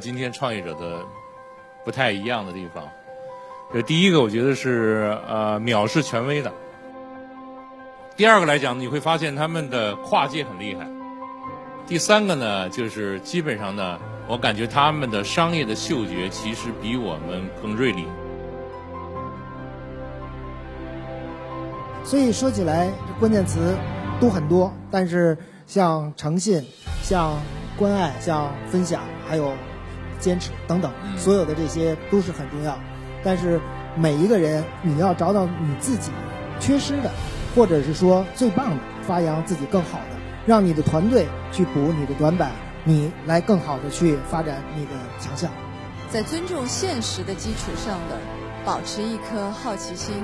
今天创业者的不太一样的地方，这第一个我觉得是呃藐视权威的。第二个来讲，你会发现他们的跨界很厉害。第三个呢，就是基本上呢，我感觉他们的商业的嗅觉其实比我们更锐利。所以说起来，关键词都很多，但是像诚信、像关爱、像分享，还有。坚持等等，所有的这些都是很重要。但是每一个人，你要找到你自己缺失的，或者是说最棒的，发扬自己更好的，让你的团队去补你的短板，你来更好的去发展你的强项。在尊重现实的基础上的，保持一颗好奇心，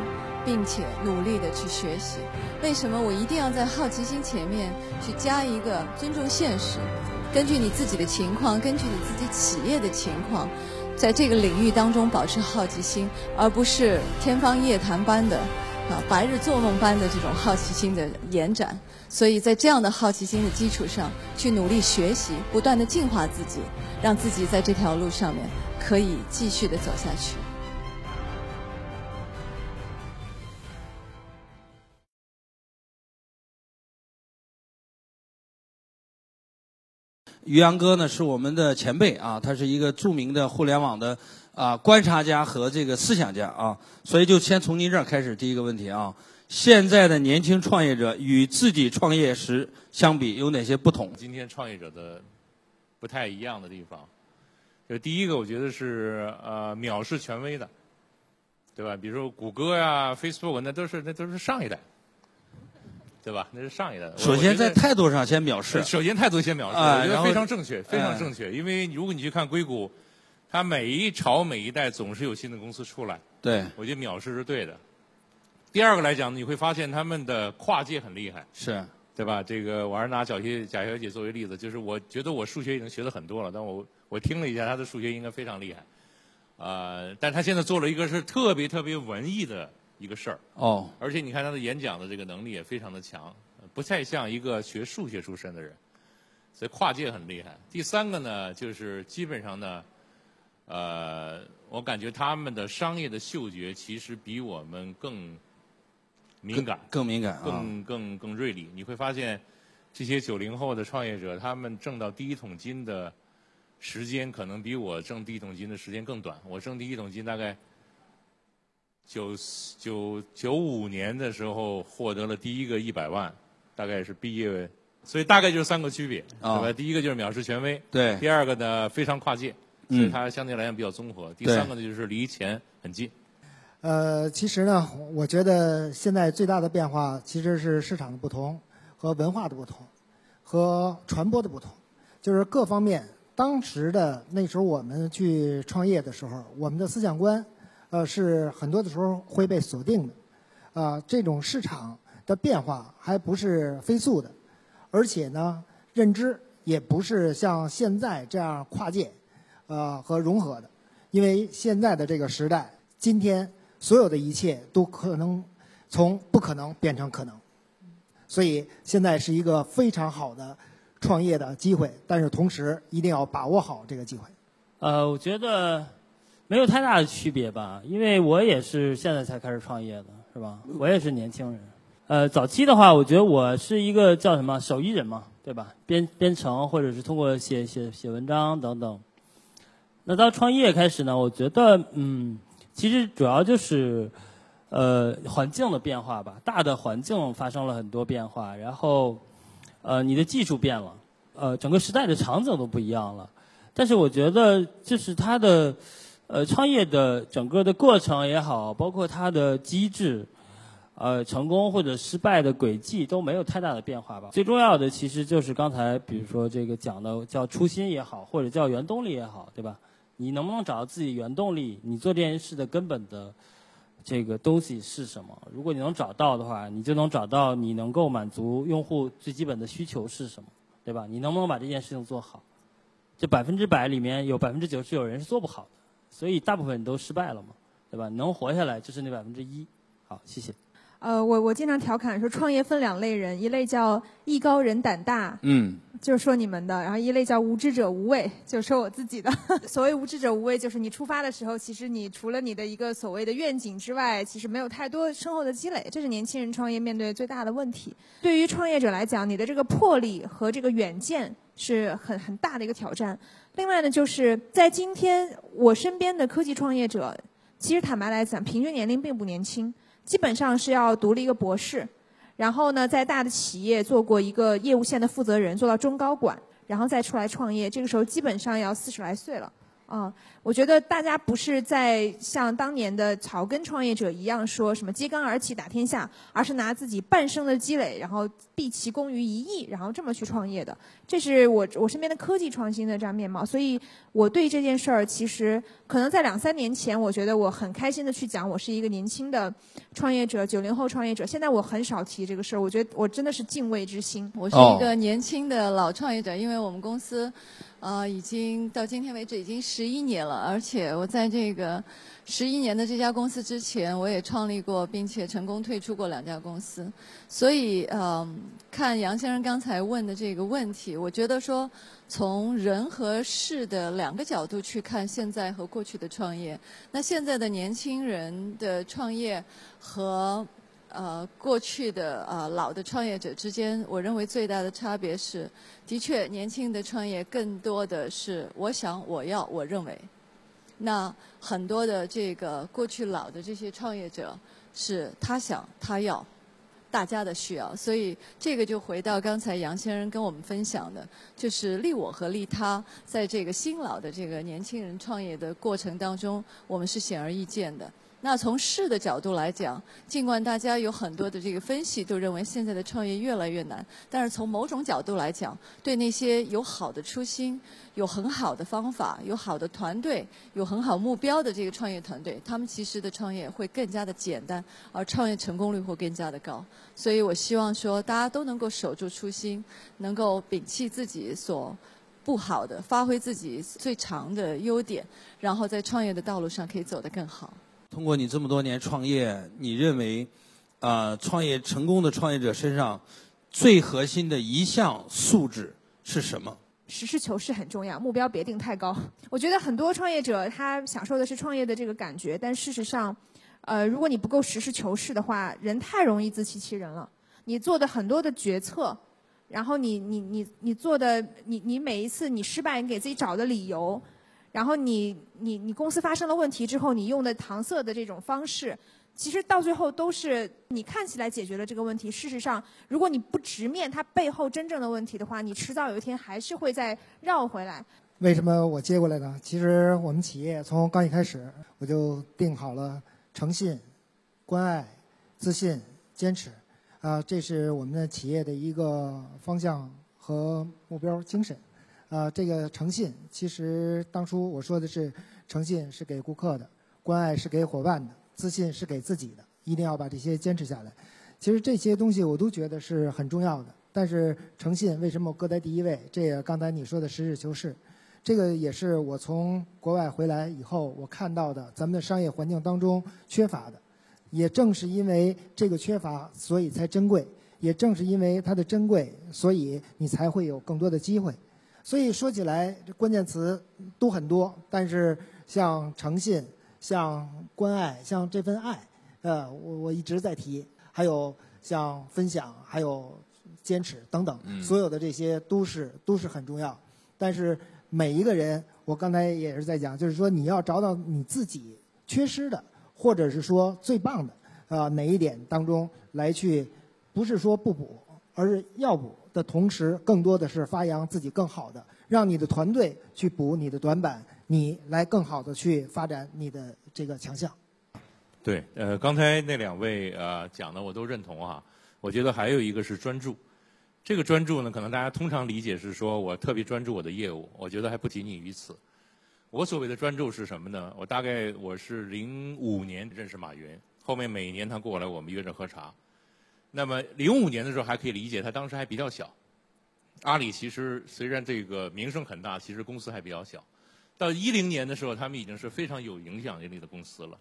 并且努力的去学习。为什么我一定要在好奇心前面去加一个尊重现实？根据你自己的情况，根据你自己企业的情况，在这个领域当中保持好奇心，而不是天方夜谭般的啊白日做梦般的这种好奇心的延展。所以在这样的好奇心的基础上，去努力学习，不断的进化自己，让自己在这条路上面可以继续的走下去。于洋哥呢是我们的前辈啊，他是一个著名的互联网的啊观察家和这个思想家啊，所以就先从您这儿开始第一个问题啊，现在的年轻创业者与自己创业时相比有哪些不同？今天创业者的不太一样的地方，就第一个我觉得是呃藐视权威的，对吧？比如说谷歌呀、Facebook 那都是那都是上一代。对吧？那是上一代。首先在态度上先藐视。首先态度先藐视，我觉得非常正确，非常正确。因为如果你去看硅谷，它每一朝每一代总是有新的公司出来。对。我觉得藐视是对的。第二个来讲，你会发现他们的跨界很厉害。是。对吧？这个我还是拿小学贾小姐作为例子，就是我觉得我数学已经学了很多了，但我我听了一下，她的数学应该非常厉害。呃，但她现在做了一个是特别特别文艺的。一个事儿哦，而且你看他的演讲的这个能力也非常的强，不太像一个学数学出身的人，所以跨界很厉害。第三个呢，就是基本上呢，呃，我感觉他们的商业的嗅觉其实比我们更敏感，更敏感，更更更锐利。你会发现，这些九零后的创业者，他们挣到第一桶金的时间，可能比我挣第一桶金的时间更短。我挣第一桶金大概。九九九五年的时候获得了第一个一百万，大概是毕业，所以大概就是三个区别，对吧？第一个就是藐视权威，对；第二个呢非常跨界，所以它相对来讲比较综合；第三个呢就是离钱很近。呃，其实呢，我觉得现在最大的变化其实是市场的不同和文化的不同，和传播的不同，就是各方面。当时的那时候我们去创业的时候，我们的思想观。呃，是很多的时候会被锁定的，啊，这种市场的变化还不是飞速的，而且呢，认知也不是像现在这样跨界，呃和融合的，因为现在的这个时代，今天所有的一切都可能从不可能变成可能，所以现在是一个非常好的创业的机会，但是同时一定要把握好这个机会。呃，我觉得。没有太大的区别吧，因为我也是现在才开始创业的，是吧？我也是年轻人。呃，早期的话，我觉得我是一个叫什么手艺人嘛，对吧？编编程或者是通过写写写文章等等。那到创业开始呢，我觉得嗯，其实主要就是呃环境的变化吧，大的环境发生了很多变化，然后呃你的技术变了，呃整个时代的场景都不一样了。但是我觉得就是它的。呃，创业的整个的过程也好，包括它的机制，呃，成功或者失败的轨迹都没有太大的变化吧。最重要的其实就是刚才比如说这个讲的叫初心也好，或者叫原动力也好，对吧？你能不能找到自己原动力？你做这件事的根本的这个东西是什么？如果你能找到的话，你就能找到你能够满足用户最基本的需求是什么，对吧？你能不能把这件事情做好？这百分之百里面有百分之九十有人是做不好的。所以大部分都失败了嘛，对吧？能活下来就是那百分之一。好，谢谢。呃，我我经常调侃说，创业分两类人，一类叫艺高人胆大，嗯，就是说你们的；然后一类叫无知者无畏，就是说我自己的。所谓无知者无畏，就是你出发的时候，其实你除了你的一个所谓的愿景之外，其实没有太多深厚的积累，这是年轻人创业面对最大的问题。对于创业者来讲，你的这个魄力和这个远见是很很大的一个挑战。另外呢，就是在今天我身边的科技创业者，其实坦白来讲，平均年龄并不年轻。基本上是要读了一个博士，然后呢，在大的企业做过一个业务线的负责人，做到中高管，然后再出来创业。这个时候基本上要四十来岁了。啊，我觉得大家不是在像当年的草根创业者一样说什么揭竿而起打天下，而是拿自己半生的积累，然后毕其功于一役，然后这么去创业的。这是我我身边的科技创新的这样面貌。所以我对这件事儿，其实可能在两三年前，我觉得我很开心的去讲，我是一个年轻的创业者，九零后创业者。现在我很少提这个事儿，我觉得我真的是敬畏之心。我是一个年轻的老创业者，因为我们公司。呃，已经到今天为止已经十一年了，而且我在这个十一年的这家公司之前，我也创立过，并且成功退出过两家公司。所以，嗯，看杨先生刚才问的这个问题，我觉得说从人和事的两个角度去看现在和过去的创业，那现在的年轻人的创业和。呃，过去的呃老的创业者之间，我认为最大的差别是，的确年轻的创业更多的是我想我要我认为，那很多的这个过去老的这些创业者是他想他要，大家的需要，所以这个就回到刚才杨先生跟我们分享的，就是利我和利他，在这个新老的这个年轻人创业的过程当中，我们是显而易见的。那从市的角度来讲，尽管大家有很多的这个分析都认为现在的创业越来越难，但是从某种角度来讲，对那些有好的初心、有很好的方法、有好的团队、有很好目标的这个创业团队，他们其实的创业会更加的简单，而创业成功率会更加的高。所以我希望说，大家都能够守住初心，能够摒弃自己所不好的，发挥自己最长的优点，然后在创业的道路上可以走得更好。通过你这么多年创业，你认为，啊，创业成功的创业者身上最核心的一项素质是什么？实事求是很重要，目标别定太高。我觉得很多创业者他享受的是创业的这个感觉，但事实上，呃，如果你不够实事求是的话，人太容易自欺欺人了。你做的很多的决策，然后你你你你做的你你每一次你失败，你给自己找的理由。然后你你你公司发生了问题之后，你用的搪塞的这种方式，其实到最后都是你看起来解决了这个问题。事实上，如果你不直面它背后真正的问题的话，你迟早有一天还是会再绕回来。为什么我接过来呢？其实我们企业从刚一开始我就定好了诚信、关爱、自信、坚持，啊，这是我们的企业的一个方向和目标精神。啊，这个诚信，其实当初我说的是，诚信是给顾客的，关爱是给伙伴的，自信是给自己的，一定要把这些坚持下来。其实这些东西我都觉得是很重要的。但是诚信为什么搁在第一位？这也刚才你说的实事求是，这个也是我从国外回来以后我看到的，咱们的商业环境当中缺乏的。也正是因为这个缺乏，所以才珍贵；也正是因为它的珍贵，所以你才会有更多的机会。所以说起来，这关键词都很多，但是像诚信、像关爱、像这份爱，呃，我我一直在提，还有像分享、还有坚持等等，所有的这些都是都是很重要。但是每一个人，我刚才也是在讲，就是说你要找到你自己缺失的，或者是说最棒的啊哪一点当中来去，不是说不补，而是要补。的同时，更多的是发扬自己更好的，让你的团队去补你的短板，你来更好的去发展你的这个强项。对，呃，刚才那两位呃讲的我都认同哈。我觉得还有一个是专注，这个专注呢，可能大家通常理解是说我特别专注我的业务，我觉得还不仅仅于此。我所谓的专注是什么呢？我大概我是零五年认识马云，后面每年他过来我们约着喝茶。那么零五年的时候还可以理解，他当时还比较小。阿里其实虽然这个名声很大，其实公司还比较小。到一零年的时候，他们已经是非常有影响力的公司了。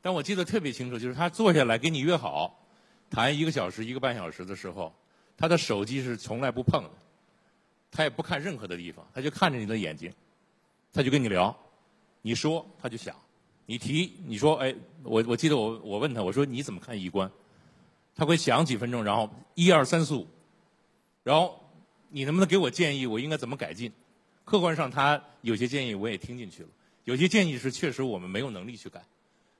但我记得特别清楚，就是他坐下来跟你约好，谈一个小时、一个半小时的时候，他的手机是从来不碰的，他也不看任何的地方，他就看着你的眼睛，他就跟你聊，你说他就想，你提你说哎，我我记得我我问他我说你怎么看衣冠，他会想几分钟，然后一二三四五，然后你能不能给我建议，我应该怎么改进？客观上他有些建议我也听进去了，有些建议是确实我们没有能力去改，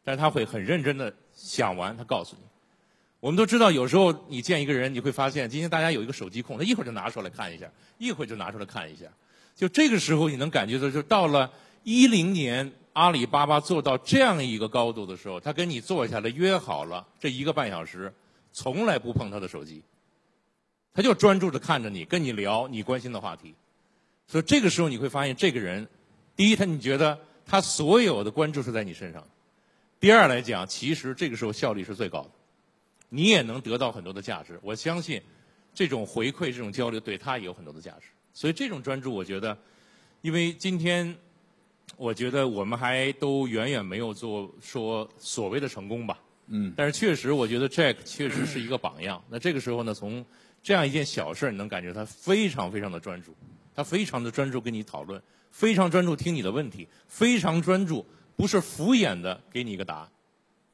但是他会很认真的想完，他告诉你。我们都知道，有时候你见一个人，你会发现今天大家有一个手机控，他一会儿就拿出来看一下，一会儿就拿出来看一下。就这个时候，你能感觉到，就到了一零年，阿里巴巴做到这样一个高度的时候，他跟你坐下来约好了这一个半小时，从来不碰他的手机，他就专注的看着你，跟你聊你关心的话题。所以这个时候你会发现，这个人，第一，他你觉得他所有的关注是在你身上；第二来讲，其实这个时候效率是最高的。你也能得到很多的价值，我相信这种回馈、这种交流对他也有很多的价值。所以这种专注，我觉得，因为今天我觉得我们还都远远没有做说所谓的成功吧。嗯。但是确实，我觉得 Jack 确实是一个榜样。那这个时候呢，从这样一件小事儿，你能感觉他非常非常的专注，他非常的专注跟你讨论，非常专注听你的问题，非常专注，不是敷衍的给你一个答案。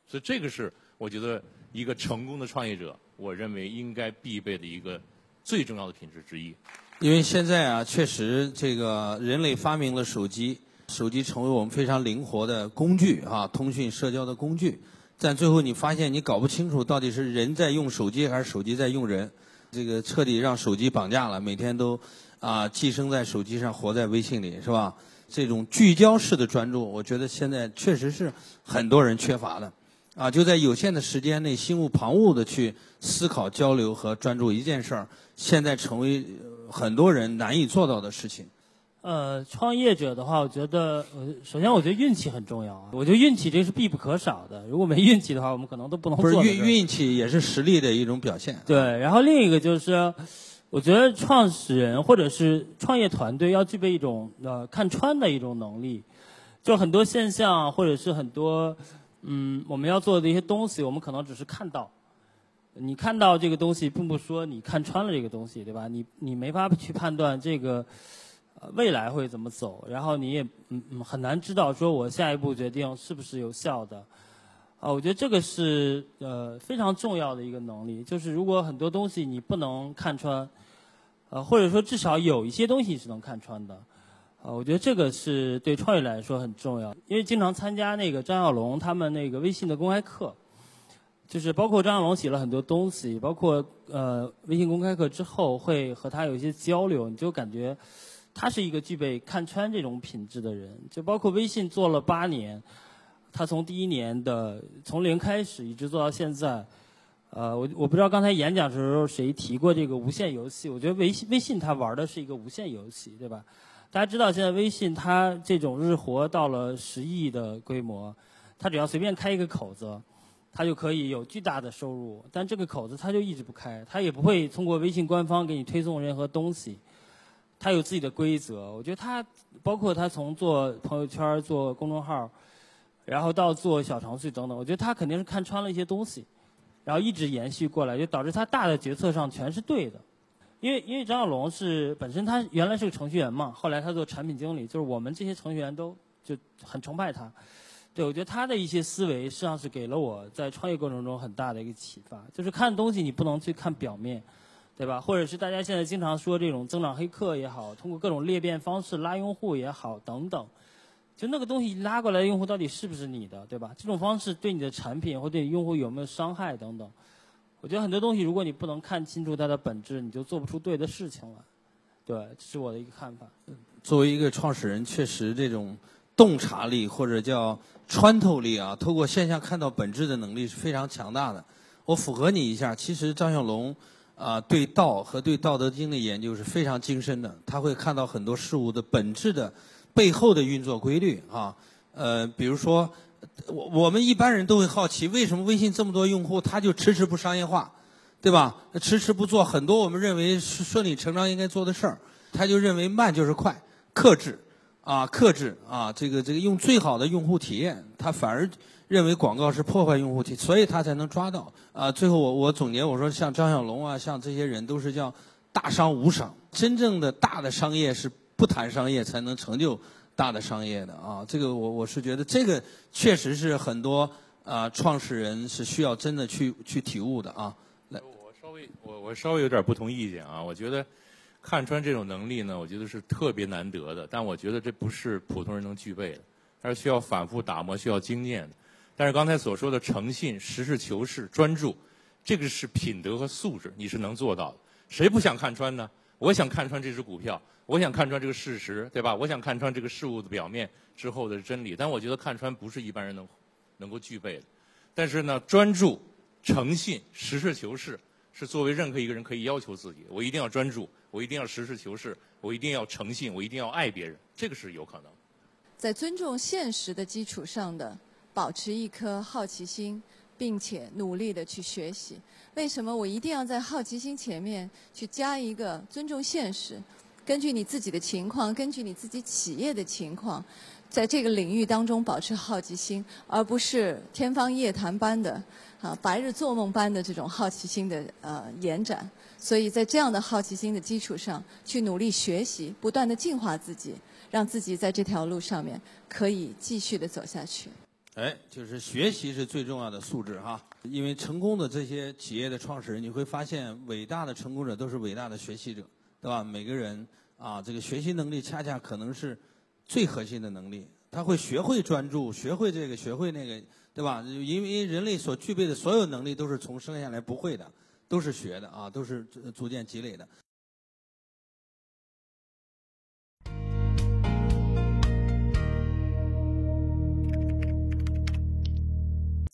所以这个是我觉得。一个成功的创业者，我认为应该必备的一个最重要的品质之一。因为现在啊，确实这个人类发明了手机，手机成为我们非常灵活的工具啊，通讯社交的工具。但最后你发现你搞不清楚到底是人在用手机还是手机在用人，这个彻底让手机绑架了，每天都啊寄生在手机上，活在微信里，是吧？这种聚焦式的专注，我觉得现在确实是很多人缺乏的。啊，就在有限的时间内，心无旁骛的去思考、交流和专注一件事儿，现在成为很多人难以做到的事情。呃，创业者的话，我觉得，呃，首先我觉得运气很重要啊。我觉得运气这是必不可少的。如果没运气的话，我们可能都不能做。不是运运气也是实力的一种表现。对，然后另一个就是，我觉得创始人或者是创业团队要具备一种呃看穿的一种能力，就很多现象或者是很多。嗯，我们要做的一些东西，我们可能只是看到。你看到这个东西，并不说你看穿了这个东西，对吧？你你没法去判断这个未来会怎么走，然后你也嗯嗯很难知道说我下一步决定是不是有效的。啊，我觉得这个是呃非常重要的一个能力，就是如果很多东西你不能看穿，呃或者说至少有一些东西是能看穿的。啊，我觉得这个是对创业来说很重要，因为经常参加那个张小龙他们那个微信的公开课，就是包括张小龙写了很多东西，包括呃微信公开课之后会和他有一些交流，你就感觉他是一个具备看穿这种品质的人。就包括微信做了八年，他从第一年的从零开始一直做到现在，呃，我我不知道刚才演讲的时候谁提过这个无限游戏，我觉得微信微信它玩的是一个无限游戏，对吧？大家知道，现在微信它这种日活到了十亿的规模，它只要随便开一个口子，它就可以有巨大的收入。但这个口子它就一直不开，它也不会通过微信官方给你推送任何东西，他有自己的规则。我觉得他包括他从做朋友圈、做公众号，然后到做小程序等等，我觉得他肯定是看穿了一些东西，然后一直延续过来，就导致他大的决策上全是对的。因为因为张小龙是本身他原来是个程序员嘛，后来他做产品经理，就是我们这些程序员都就很崇拜他。对我觉得他的一些思维实际上是给了我在创业过程中很大的一个启发，就是看东西你不能去看表面，对吧？或者是大家现在经常说这种增长黑客也好，通过各种裂变方式拉用户也好等等，就那个东西拉过来的用户到底是不是你的，对吧？这种方式对你的产品或对用户有没有伤害等等。我觉得很多东西，如果你不能看清楚它的本质，你就做不出对的事情来。对，这是我的一个看法。作为一个创始人，确实这种洞察力或者叫穿透力啊，透过现象看到本质的能力是非常强大的。我符合你一下，其实张小龙啊，对道和对《道德经》的研究是非常精深的。他会看到很多事物的本质的背后的运作规律啊。呃，比如说。我我们一般人都会好奇，为什么微信这么多用户，他就迟迟不商业化，对吧？迟迟不做很多我们认为顺理成章应该做的事儿，他就认为慢就是快，克制，啊，克制啊，这个这个用最好的用户体验，他反而认为广告是破坏用户体，所以他才能抓到。啊，最后我我总结我说，像张小龙啊，像这些人都是叫大商无商。真正的大的商业是不谈商业才能成就大的商业的啊。这个我我是觉得这个确实是很多啊创始人是需要真的去去体悟的啊。来，我稍微我我稍微有点不同意见啊，我觉得。看穿这种能力呢，我觉得是特别难得的，但我觉得这不是普通人能具备的，它是需要反复打磨、需要经验的。但是刚才所说的诚信、实事求是、专注，这个是品德和素质，你是能做到的。谁不想看穿呢？我想看穿这只股票，我想看穿这个事实，对吧？我想看穿这个事物的表面之后的真理。但我觉得看穿不是一般人能能够具备的。但是呢，专注、诚信、实事求是。是作为任何一个人可以要求自己，我一定要专注，我一定要实事求是，我一定要诚信，我一定要爱别人，这个是有可能。在尊重现实的基础上的，保持一颗好奇心，并且努力的去学习。为什么我一定要在好奇心前面去加一个尊重现实？根据你自己的情况，根据你自己企业的情况，在这个领域当中保持好奇心，而不是天方夜谭般的。啊，白日做梦般的这种好奇心的呃延展，所以在这样的好奇心的基础上，去努力学习，不断的进化自己，让自己在这条路上面可以继续的走下去。哎，就是学习是最重要的素质哈，因为成功的这些企业的创始人，你会发现伟大的成功者都是伟大的学习者，对吧？每个人啊，这个学习能力恰恰可能是最核心的能力，他会学会专注，学会这个，学会那个。对吧？因为人类所具备的所有能力都是从生下来不会的，都是学的啊，都是逐渐积累的。